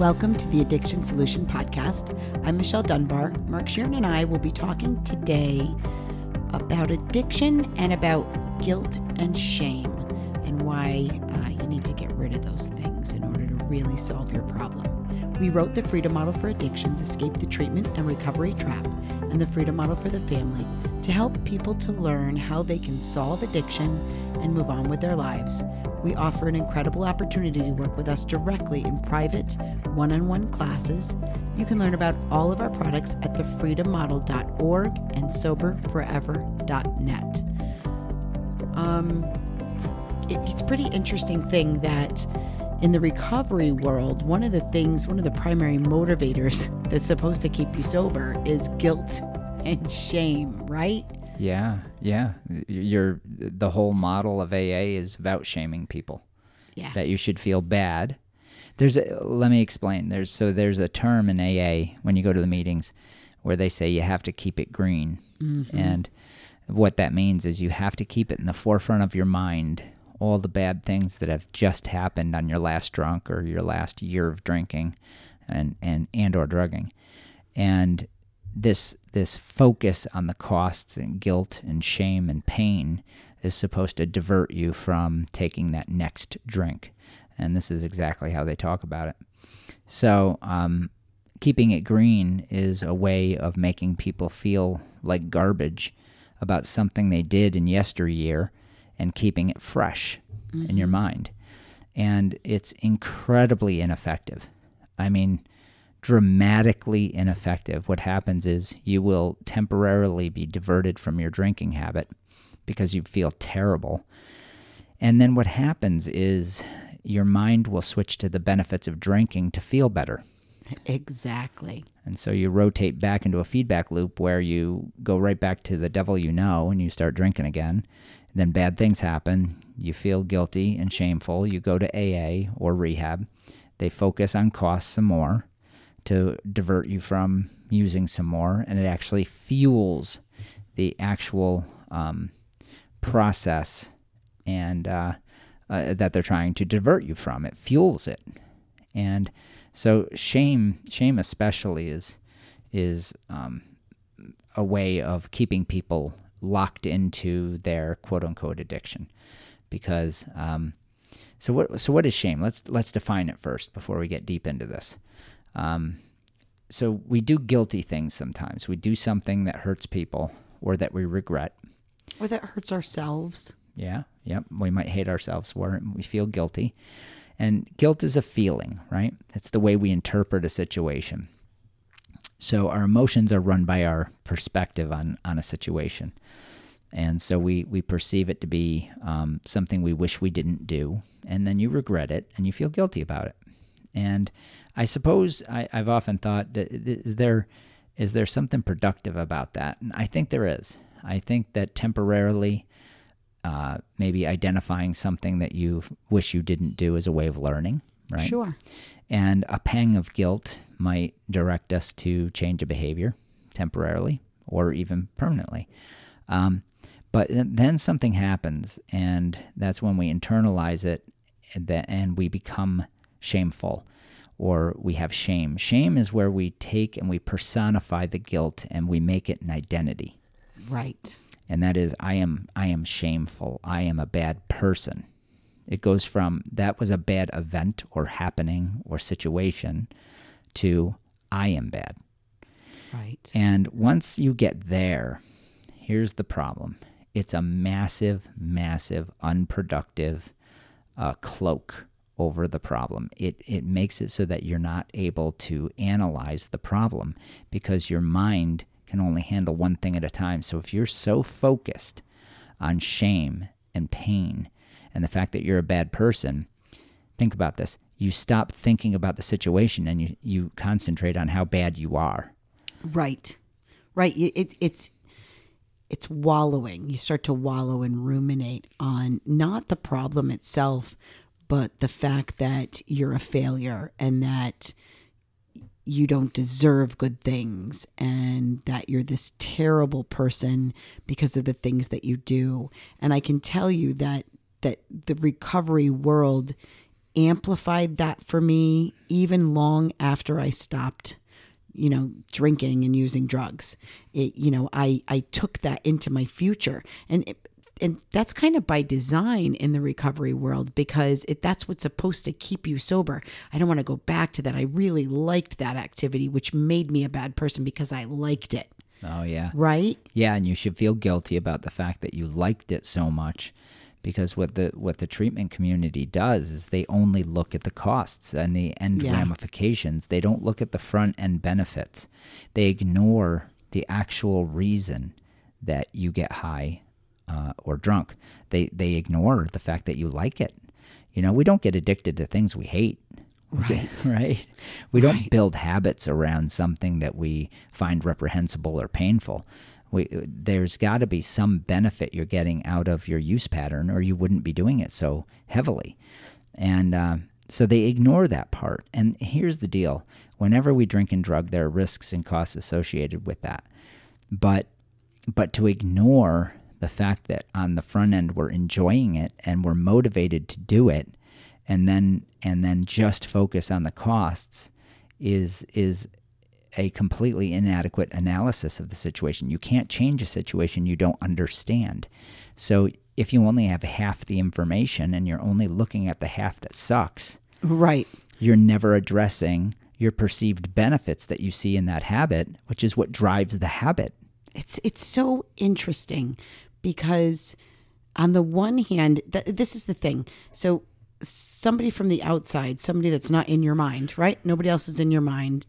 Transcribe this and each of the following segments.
Welcome to the Addiction Solution Podcast. I'm Michelle Dunbar. Mark Scheeren and I will be talking today about addiction and about guilt and shame and why uh, you need to get rid of those things in order to really solve your problem. We wrote the Freedom Model for Addictions Escape the Treatment and Recovery Trap and the Freedom Model for the Family to help people to learn how they can solve addiction and move on with their lives. We offer an incredible opportunity to work with us directly in private, one on one classes. You can learn about all of our products at thefreedommodel.org and soberforever.net. Um, it's a pretty interesting thing that in the recovery world, one of the things, one of the primary motivators that's supposed to keep you sober is guilt and shame, right? Yeah, yeah. You're the whole model of AA is about shaming people. Yeah. That you should feel bad. There's a, let me explain. There's so there's a term in AA when you go to the meetings where they say you have to keep it green. Mm-hmm. And what that means is you have to keep it in the forefront of your mind all the bad things that have just happened on your last drunk or your last year of drinking and and and or drugging. And this this focus on the costs and guilt and shame and pain is supposed to divert you from taking that next drink. And this is exactly how they talk about it. So, um, keeping it green is a way of making people feel like garbage about something they did in yesteryear and keeping it fresh mm-hmm. in your mind. And it's incredibly ineffective. I mean, dramatically ineffective. What happens is you will temporarily be diverted from your drinking habit because you feel terrible. And then what happens is your mind will switch to the benefits of drinking to feel better. Exactly. And so you rotate back into a feedback loop where you go right back to the devil you know and you start drinking again. Then bad things happen. You feel guilty and shameful. You go to AA or rehab. They focus on costs some more to divert you from using some more, and it actually fuels the actual um, process and uh, uh, that they're trying to divert you from. It fuels it, and so shame, shame especially is is um, a way of keeping people locked into their quote unquote addiction, because. Um, so what so what is shame? Let's let's define it first before we get deep into this. Um, so we do guilty things sometimes. We do something that hurts people or that we regret. Or that hurts ourselves. Yeah, yep. We might hate ourselves for it. We feel guilty. And guilt is a feeling, right? It's the way we interpret a situation. So our emotions are run by our perspective on, on a situation. And so we, we perceive it to be um, something we wish we didn't do. And then you regret it and you feel guilty about it. And I suppose I, have often thought that is there is there something productive about that? And I think there is. I think that temporarily, uh, maybe identifying something that you wish you didn't do is a way of learning, right? Sure. And a pang of guilt might direct us to change a behavior temporarily or even permanently. Um, but then something happens, and that's when we internalize it, and we become shameful or we have shame. Shame is where we take and we personify the guilt and we make it an identity. Right. And that is I am I am shameful. I am a bad person. It goes from that was a bad event or happening or situation to I am bad. Right. And once you get there, here's the problem. It's a massive, massive, unproductive uh, cloak over the problem. It, it makes it so that you're not able to analyze the problem because your mind can only handle one thing at a time. So if you're so focused on shame and pain and the fact that you're a bad person, think about this. You stop thinking about the situation and you, you concentrate on how bad you are. Right. Right. It, it's it's wallowing. You start to wallow and ruminate on not the problem itself, but the fact that you're a failure and that you don't deserve good things and that you're this terrible person because of the things that you do. And I can tell you that that the recovery world amplified that for me even long after I stopped you know drinking and using drugs it you know i i took that into my future and it, and that's kind of by design in the recovery world because it that's what's supposed to keep you sober. I don't want to go back to that. I really liked that activity which made me a bad person because I liked it. Oh yeah. Right? Yeah, and you should feel guilty about the fact that you liked it so much because what the what the treatment community does is they only look at the costs and the end Yeah. ramifications. They don't look at the front end benefits. They ignore the actual reason that you get high uh, or drunk. They they ignore the fact that you like it. You know, we don't get addicted to things we hate. Right. right. We don't build habits around something that we find reprehensible or painful. We, there's got to be some benefit you're getting out of your use pattern, or you wouldn't be doing it so heavily. And uh, so they ignore that part. And here's the deal whenever we drink and drug, there are risks and costs associated with that. But but to ignore the fact that on the front end we're enjoying it and we're motivated to do it and then and then just focus on the costs is is a completely inadequate analysis of the situation. You can't change a situation you don't understand. So if you only have half the information and you're only looking at the half that sucks, Right. you're never addressing your perceived benefits that you see in that habit, which is what drives the habit. It's it's so interesting because on the one hand, th- this is the thing. So somebody from the outside, somebody that's not in your mind, right? Nobody else is in your mind,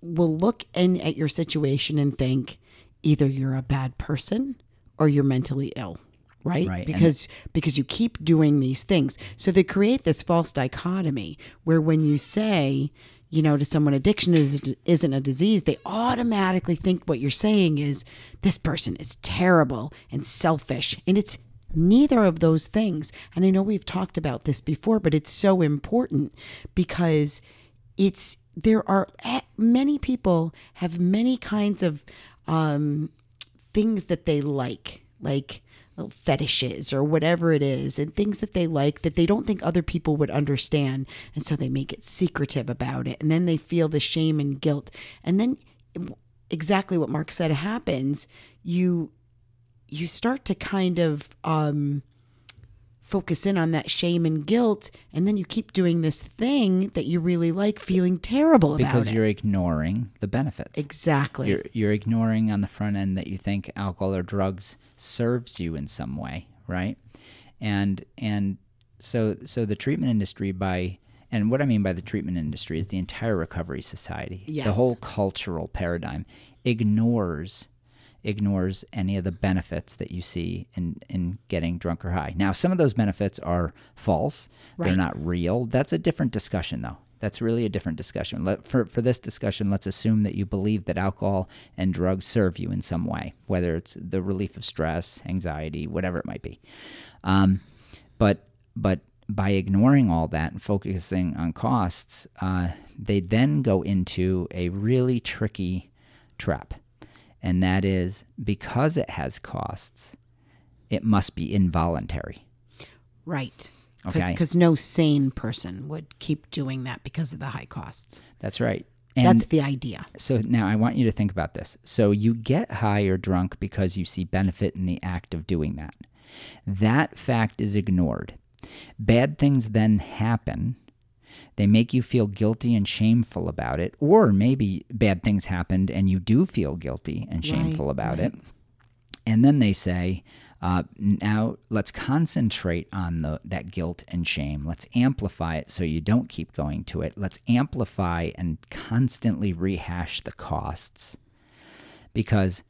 will look in at your situation and think either you're a bad person or you're mentally ill. Right? Right, and- Because because you keep doing these things. So they create this false dichotomy where when you say, you know, to someone addiction is, isn't a disease, they automatically think what you're saying is this person is terrible and selfish. And it's neither of those things. And I know we've talked about this before, but it's so important because it's there are many people have many kinds of um, things that they like, like fetishes or whatever it is, and things that they like that they don't think other people would understand. And so they make it secretive about it. And then they feel the shame and guilt. And then exactly what Mark said happens. You you start to kind of um focus in on that shame and guilt and then you keep doing this thing that you really like feeling terrible about because you're ignoring the benefits. exactly You're you're ignoring on the front end that you think alcohol or drugs serves you in some way, right? And and so so the treatment industry by and what I mean by the treatment industry is the entire recovery society. The whole cultural paradigm ignores ignores any of the benefits that you see in, in getting drunk or high. Now, some of those benefits are false. They're not real. That's a different discussion, though. That's really a different discussion. Let, for, for this discussion, let's assume that you believe that alcohol and drugs serve you in some way, whether it's the relief of stress, anxiety, whatever it might be. Um, but but by ignoring all that and focusing on costs, uh, they then go into a really tricky trap, and that is because it has costs, it must be involuntary. right Okay. because no sane person would keep doing that because of the high costs That's right. And that's the idea so now I want you to think about this. So you get high or drunk because you see benefit in the act of doing that. That fact is ignored. Bad things then happen. They make you feel guilty and shameful about it, or maybe bad things happened and you do feel guilty and shameful Right, about right. it. And then they say, uh, now let's concentrate on the, that guilt and shame. Let's amplify it so you don't keep going to it. Let's amplify and constantly rehash the costs. Because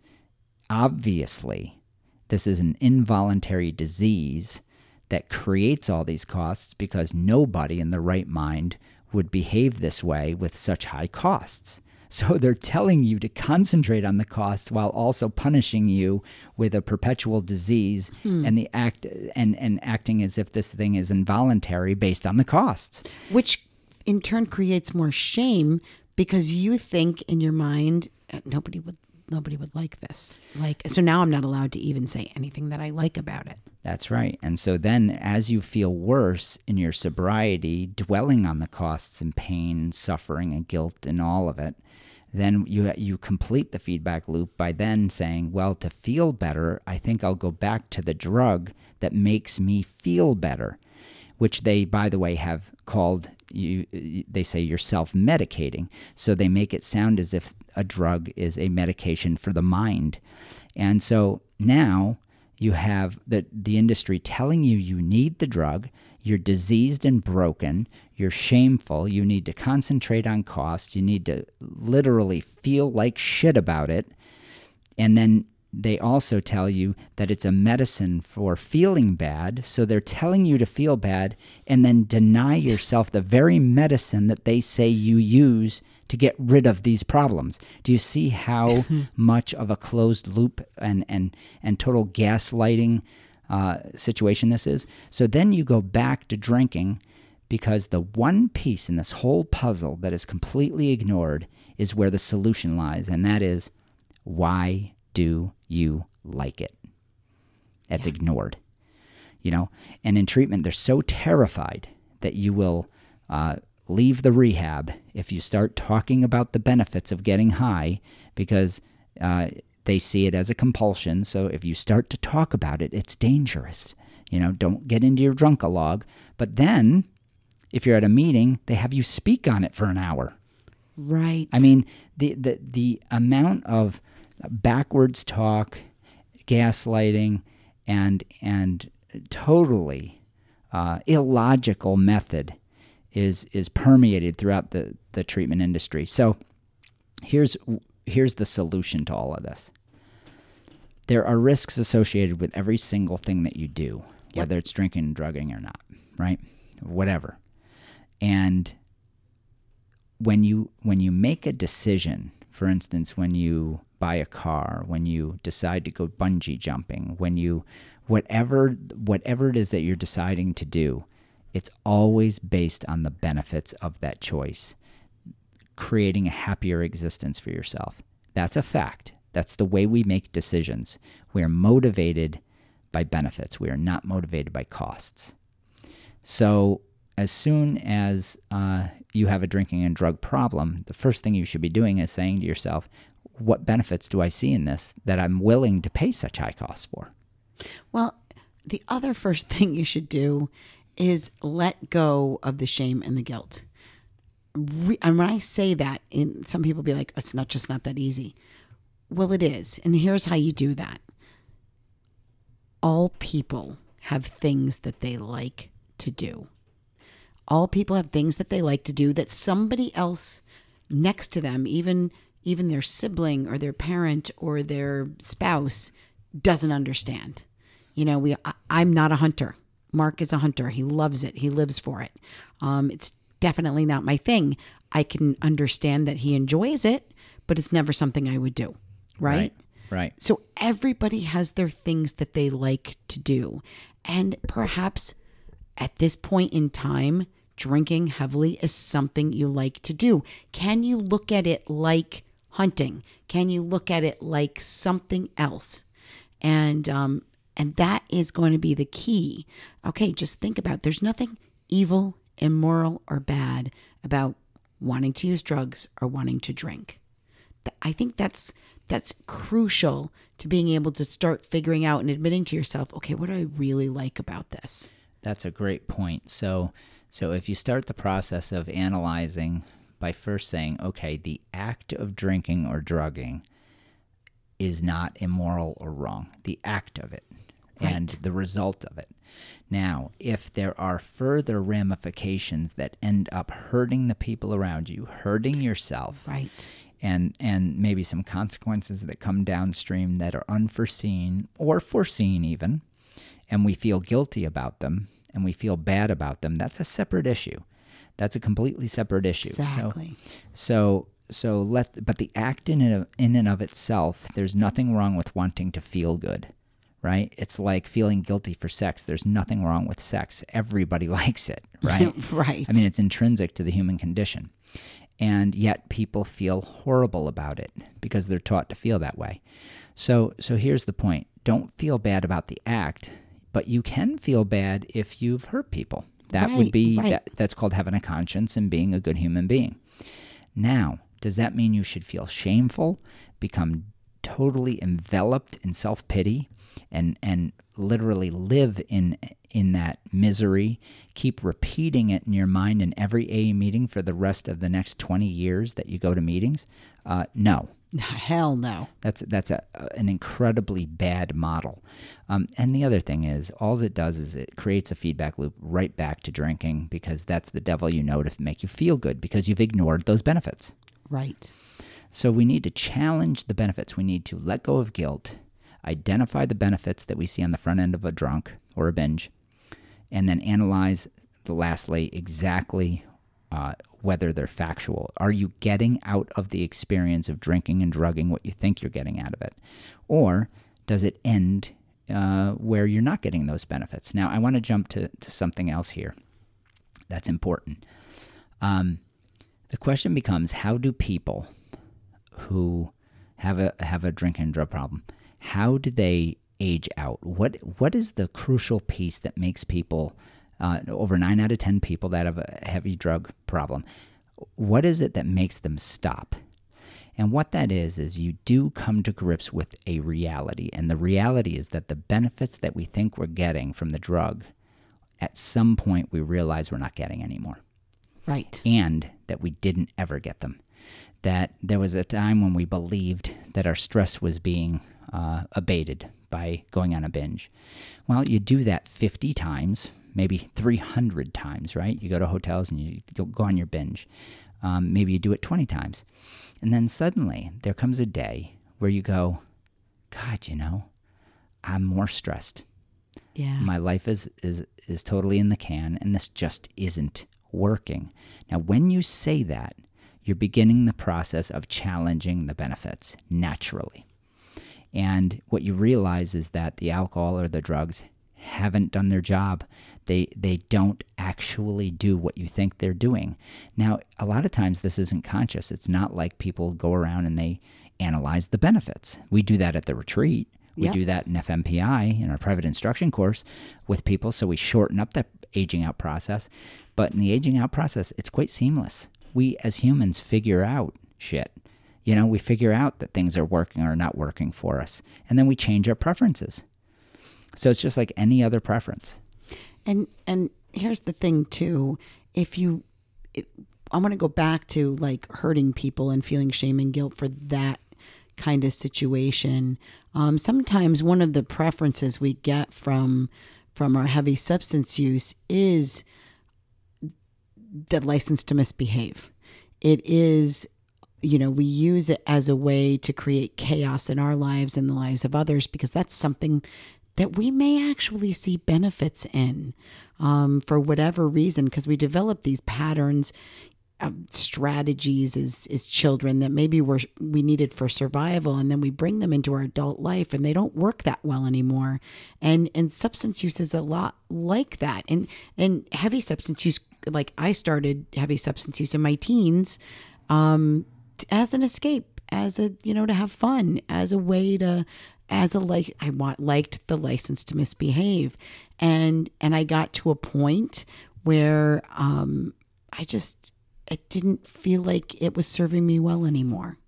obviously, this is an involuntary disease that creates all these costs because nobody in the right mind would behave this way with such high costs. So they're telling you to concentrate on the costs while also punishing you with a perpetual disease and the act and, and acting as if this thing is involuntary based on the costs. which in turn creates more shame because you think in your mind uh, nobody would nobody would like this. Like, so now I'm not allowed to even say anything that I like about it. That's right. And so then, as you feel worse in your sobriety, dwelling on the costs and pain, suffering, and guilt, and all of it, then you you complete the feedback loop by then saying, "Well, to feel better, I think I'll go back to the drug that makes me feel better." Which they, by the way, have called you. They say you're self-medicating, so they make it sound as if a drug is a medication for the mind. And so now you have the, the industry telling you you need the drug, you're diseased and broken, you're shameful, you need to concentrate on cost you need to literally feel like shit about it. And then they also tell you that it's a medicine for feeling bad. So they're telling you to feel bad and then deny yourself the very medicine that they say you use to get rid of these problems. Do you see how much of a closed loop and, and, and total gaslighting uh, situation this is? So then you go back to drinking because the one piece in this whole puzzle that is completely ignored is where the solution lies, and that is why do you like it? That's yeah. ignored. You know, and in treatment, they're so terrified that you will uh, leave the rehab if you start talking about the benefits of getting high because uh, they see it as a compulsion. So if you start to talk about it, it's dangerous. You know, don't get into your drunkalog. But then, if you're at a meeting, they have you speak on it for an hour. Right. I mean, the the the amount of backwards talk, gaslighting, and and totally uh, illogical method is is permeated throughout the, the treatment industry. So here's here's the solution to all of this. There are risks associated with every single thing that you do, yep. whether it's drinking and drugging or not, right? Whatever. And when you when you make a decision, for instance, when you buy a car, when you decide to go bungee jumping, when you whatever whatever it is that you're deciding to do, it's always based on the benefits of that choice, creating a happier existence for yourself. That's a fact. That's the way we make decisions. We are motivated by benefits, we are not motivated by costs. So, as soon as uh, you have a drinking and drug problem, the first thing you should be doing is saying to yourself, what benefits do I see in this that I'm willing to pay such high costs for? Well, the other first thing you should do is let go of the shame and the guilt. And when I say that, in, some people be like, it's not just not that easy. Well, it is. And here's how you do that all people have things that they like to do. All people have things that they like to do that somebody else next to them, even even their sibling or their parent or their spouse doesn't understand. You know, we I, I'm not a hunter. Mark is a hunter. He loves it. He lives for it. Um, it's definitely not my thing. I can understand that he enjoys it, but it's never something I would do. Right? Right. right. So everybody has their things that they like to do. And perhaps at this point in time, drinking heavily is something you like to do. Can you look at it like hunting? Can you look at it like something else? And um, and that is going to be the key. Okay, just think about it. there's nothing evil, immoral, or bad about wanting to use drugs or wanting to drink. I think that's that's crucial to being able to start figuring out and admitting to yourself, okay, what do I really like about this? That's a great point. So so if you start the process of analyzing by first saying, okay, the act of drinking or drugging is not immoral or wrong, the act of it right. and the result of it. Now, if there are further ramifications that end up hurting the people around you, hurting yourself, right. and and maybe some consequences that come downstream that are unforeseen or foreseen even, and we feel guilty about them and we feel bad about them, that's a separate issue. That's a completely separate issue. Exactly. So, so so let but the act in and of, in and of itself, there's nothing wrong with wanting to feel good right? It's like feeling guilty for sex. There's nothing wrong with sex. Everybody likes it, right? right. I mean, it's intrinsic to the human condition. and yet people feel horrible about it because they're taught to feel that way. So so here's the point. Don't feel bad about the act, but you can feel bad if you've hurt people. That would be right. that, that's called having a conscience and being a good human being. Now, does that mean you should feel shameful, become totally enveloped in self-pity and and literally live in in that misery, keep repeating it in your mind in every AA meeting for the rest of the next 20 years that you go to meetings? Uh, no. Hell no. That's that's a, an incredibly bad model. Um, and the other thing is, all it does is it creates a feedback loop right back to drinking because that's the devil you know to make you feel good because you've ignored those benefits. Right. So we need to challenge the benefits. We need to let go of guilt, identify the benefits that we see on the front end of a drunk or a binge, and then analyze the lastly exactly uh, whether they're factual. Are you getting out of the experience of drinking and drugging what you think you're getting out of it? Or does it end uh, where you're not getting those benefits? Now, I want to jump to, to something else here that's important. Um, the question becomes how do people who have a have a drink and drug problem how do they age out what what is the crucial piece that makes people uh, over 9 out of 10 people that have a heavy drug problem what is it that makes them stop and what that is is you do come to grips with a reality and the reality is that the benefits that we think we're getting from the drug at some point we realize we're not getting anymore Right. and that we didn't ever get them. That there was a time when we believed that our stress was being uh, abated by going on a binge. Well, you do that 50 times, maybe 300 times, right? You go to hotels and you go on your binge. Um, maybe you do it 20 times. And then suddenly there comes a day where you go, God, you know, I'm more stressed Yeah. my life is is is totally in the can and this just isn't working now when you say that you're beginning the process of challenging the benefits naturally and what you realize is that the alcohol or the drugs haven't done their job they they don't actually do what you think they're doing now a lot of times this isn't conscious it's not like people go around and they analyze the benefits we do that at the retreat we Yep. do that in FMPI in our private instruction course with people, so we shorten up the aging out process. But in the aging out process, it's quite seamless. We as humans figure out shit. You know, we figure out that things are working or not working for us, and then we change our preferences. So it's just like any other preference. And and here's the thing too, if you it, I want to go back to like hurting people and feeling shame and guilt for that kind of situation. Um, sometimes one of the preferences we get from from our heavy substance use is the license to misbehave. It is you know, we use it as a way to create chaos in our lives and the lives of others because that's something that we may actually see benefits in um, for whatever reason because we develop these patterns uh, strategies as, as children that maybe we're, we needed for survival and then we bring them into our adult life and they don't work that well anymore. And and substance use is a lot like that. And and heavy substance use like I started heavy substance use in my teens um, as an escape, as a you know to have fun, as a way to, as a like I want liked the license to misbehave, and and I got to a point where um, I just it didn't feel like it was serving me well anymore.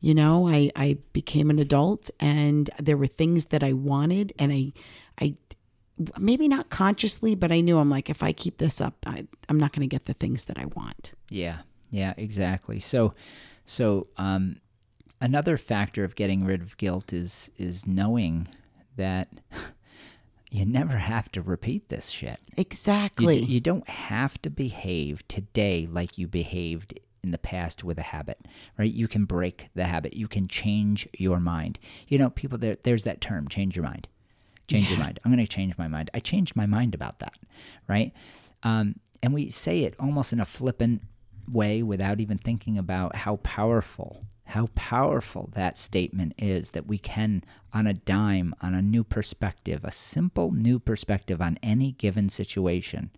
You know, I I became an adult, and there were things that I wanted, and I I maybe not consciously, but I knew I'm like if I keep this up, I, I'm not going to get the things that I want. Yeah, yeah, exactly. So, so um, another factor of getting rid of guilt is is knowing that you never have to repeat this shit. You, Exactly. d- you don't have to behave today like you behaved in the past with a habit, right? You can break the habit. You can change your mind. You know, people there. There's that term, change your mind. Change your mind. I'm going to change my mind. I changed my mind about that, right? Um, and we say it almost in a flippant way without even thinking about how powerful how powerful that statement is that we can on a dime on a new perspective a simple new perspective on any given situation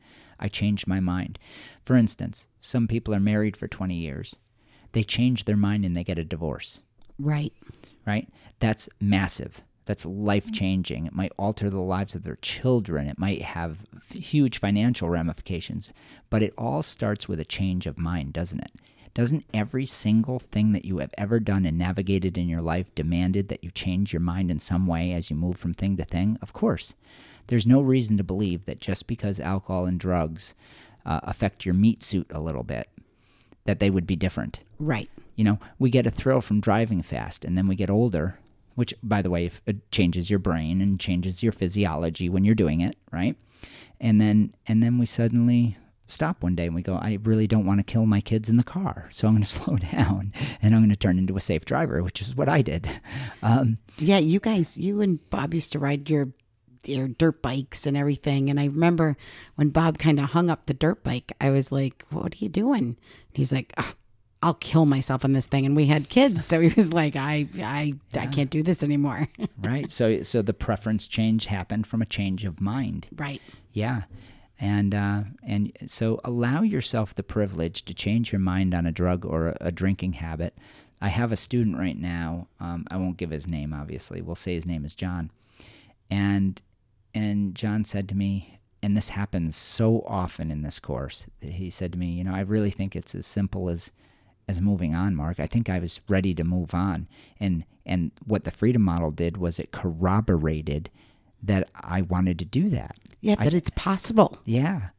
I changed my mind. For instance, some people are married for 20 years. They change their mind and they get a divorce, Right. right? That's massive. That's life changing. It might alter the lives of their children. It might have huge financial ramifications. But it all starts with a change of mind, doesn't it? Doesn't every single thing that you have ever done and navigated in your life demanded that you change your mind in some way as you move from thing to thing? Of course. There's no reason to believe that just because alcohol and drugs uh, affect your meat suit a little bit, that they would be different. Right. You know, we get a thrill from driving fast, and then we get older, which, by the way, f- it changes your brain and changes your physiology when you're doing it, right? And then, and then we suddenly stop one day and we go, I really don't want to kill my kids in the car, so I'm going to slow down and I'm going to turn into a safe driver, which is what I did. Um, Yeah, you guys, you and Bob used to ride your your dirt bikes and everything. And I remember when Bob kind of hung up the dirt bike, I was like, "What are you doing?" And he's like, "Ugh, "I'll kill myself on this thing." And we had kids, so he was like, "I, I, I can't do this anymore." right? So, so the preference change happened from a change of mind. right. Yeah. And uh, and so allow yourself the privilege to change your mind on a drug or a, drinking habit. I have a student right now. Um, I won't give his name, obviously. We'll say his name is John. And and John said to me, and this happens so often in this course. He said to me, you know, I really think it's as simple as as moving on, Mark. I think I was ready to move on. And and what the freedom model did was it corroborated that I wanted to do that. Yeah, that it's possible. Yeah.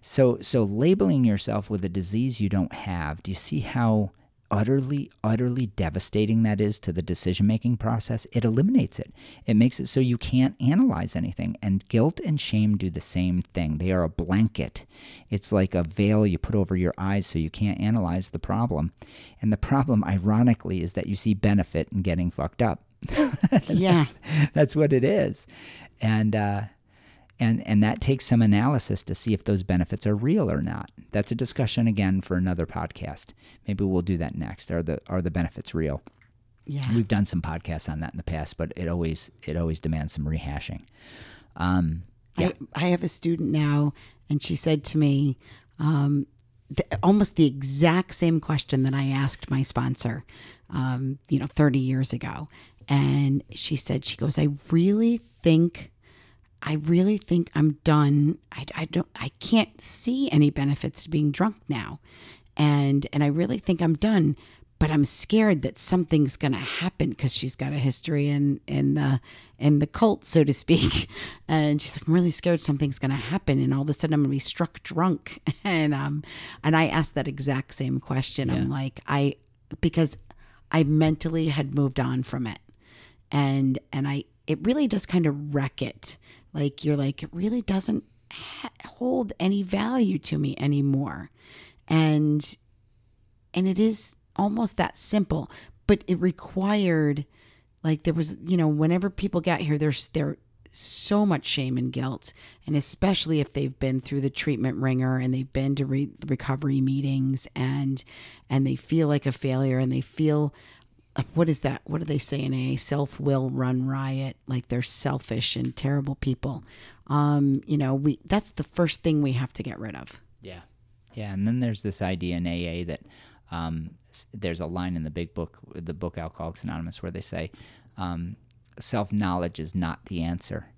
So so labeling yourself with a disease you don't have, do you see how utterly utterly devastating that is to the decision-making process? It eliminates it. It makes it so you can't analyze anything. And guilt and shame do the same thing. They are a blanket. It's like a veil you put over your eyes so you can't analyze the problem. And the problem ironically is that you see benefit in getting fucked up. Yeah. That's what it is. And uh and and that takes some analysis to see if those benefits are real or not. That's a discussion again for another podcast. Maybe we'll do that next. Are the are the benefits real? Yeah. We've done some podcasts on that in the past, but it always it always demands some rehashing. Um, yeah. I, I have a student now, and she said to me um, th- almost the exact same question that I asked my sponsor, um, you know, 30 years ago. And she said, she goes, I really think, I really think I'm done. I, I don't, I can't see any benefits to being drunk now. And, and I really think I'm done but I'm scared that something's going to happen because she's got a history in in the in the cult, so to speak. And she's like, I'm really scared something's going to happen, and all of a sudden I'm going to be struck drunk. And um, and I asked that exact same question. I'm like, I because I mentally had moved on from it, and and I it really does kind of wreck it. Like you're like, it really doesn't ha- hold any value to me anymore, and and it is almost that simple but it required like there was you know whenever people got here there's there so much shame and guilt and especially if they've been through the treatment wringer and they've been to re- recovery meetings and and they feel like a failure and they feel what is that what do they say in a self will run riot like they're selfish and terrible people um you know we that's the first thing we have to get rid of Yeah. Yeah. And then there's this idea in AA that um, there's a line in the big book, the book Alcoholics Anonymous, where they say um, self knowledge is not the answer.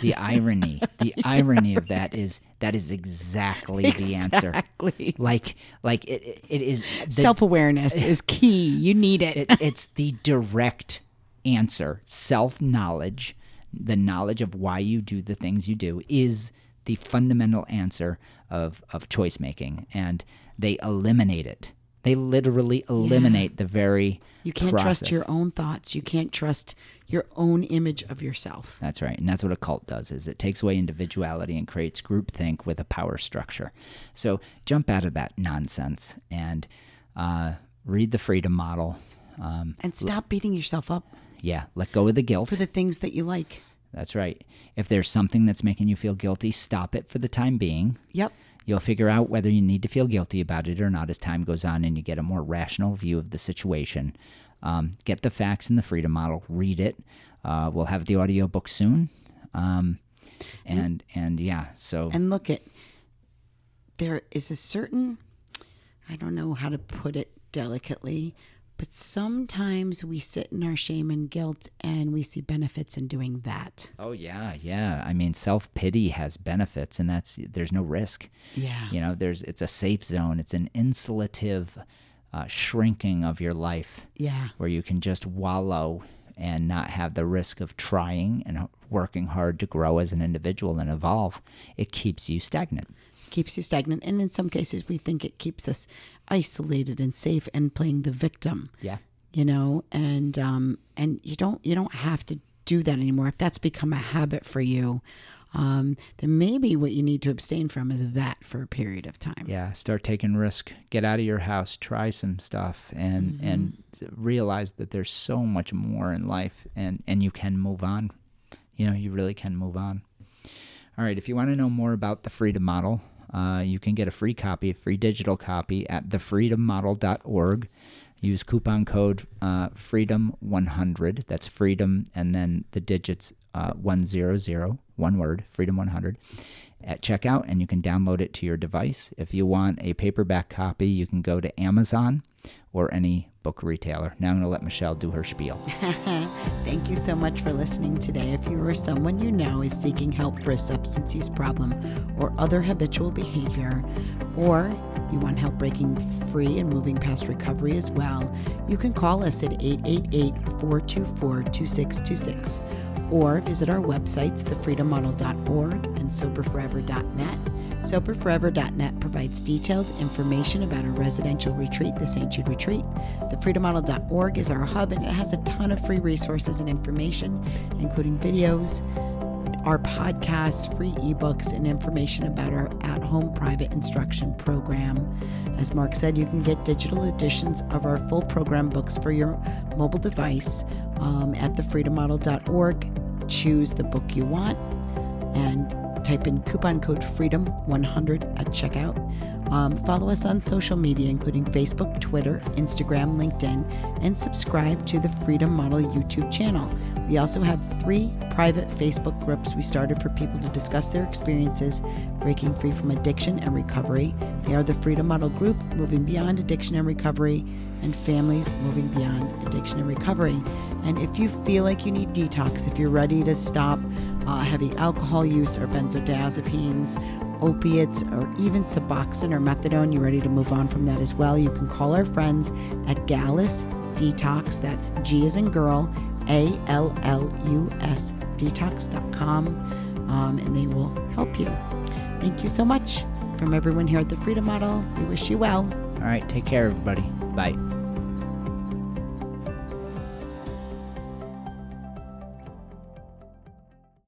The irony, the irony of that is that is exactly the answer. exactly Like, like it, it- it is self awareness is key. You need it. it, it's the direct answer. Self knowledge, the knowledge of why you do the things you do, is the fundamental answer of, of choice making. And they eliminate it. They literally eliminate the very you can't trust your own thoughts. You can't trust your own image of yourself. That's right, and that's what a cult does: is it takes away individuality and creates groupthink with a power structure. So jump out of that nonsense and uh, read the freedom model. Um, And stop beating yourself up yeah, let go of the guilt. for the things that you like. That's right. If there's something that's making you feel guilty, stop it for the time being. Yep. You'll figure out whether you need to feel guilty about it or not as time goes on and you get a more rational view of the situation. Um, get the facts in the freedom model, read it. Uh, we'll have the audiobook soon. Um, and and yeah, so And look at there is a certain, I don't know how to put it delicately, but sometimes we sit in our shame and guilt and we see benefits in doing that. Oh yeah, yeah. I mean, self pity has benefits, and that's there's no risk. Yeah. You know, there's it's a safe zone. It's an insulative uh, shrinking of your life Yeah. where you can just wallow and not have the risk of trying and working hard to grow as an individual and evolve. It keeps you stagnant. Keeps you stagnant. And in some cases, we think it keeps us isolated and safe and playing the victim. Yeah. you know and um and you don't you don't have to do that anymore if that's become a habit for you um then maybe what you need to abstain from is that for a period of time Yeah, start taking risk. Get out of your house, try some stuff, and and realize that there's so much more in life, and and you can move on. You know, you really can move on. All right, if you want to know more about the Freedom Model, uh, you can get a free copy, a free digital copy at thefreedommodel.org. Use coupon code uh, Freedom100. That's Freedom and then the digits uh, 100, one word, Freedom 100 at checkout and you can download it to your device. If you want a paperback copy, you can go to Amazon or any book retailer. Now I'm going to let Michelle do her spiel. Thank you so much for listening today. If you or someone you know is seeking help for a substance use problem or other habitual behavior, or you want help breaking free and moving past recovery as well, you can call us at 888 424 2626 or visit our websites, thefreedommodel.org and soberforever.net. Soberforever.net provides detailed information about our residential retreat, the St. Jude Retreat. Thefreedommodel.org is our hub and it has a ton of free resources and information, including videos, our podcasts, free ebooks, and information about our at home private instruction program. As Mark said, you can get digital editions of our full program books for your mobile device um, at thefreedommodel.org. Choose the book you want and type in coupon code FREEDOM100 at checkout. Um, follow us on social media, including Facebook, Twitter, Instagram, LinkedIn, and subscribe to the Freedom Model YouTube channel. We also have three private Facebook groups we started for people to discuss their experiences breaking free from addiction and recovery. They are the Freedom Model Group, Moving Beyond Addiction and Recovery, and Families Moving Beyond Addiction and Recovery. And if you feel like you need detox, if you're ready to stop uh, heavy alcohol use or benzodiazepines, opiates, or even Suboxone or methadone, you're ready to move on from that as well, you can call our friends at Gallus Detox. That's G as in girl, A L L U S detox.com, um, and they will help you. Thank you so much. From everyone here at the Freedom Model, we wish you well. All right, take care, everybody. Bye.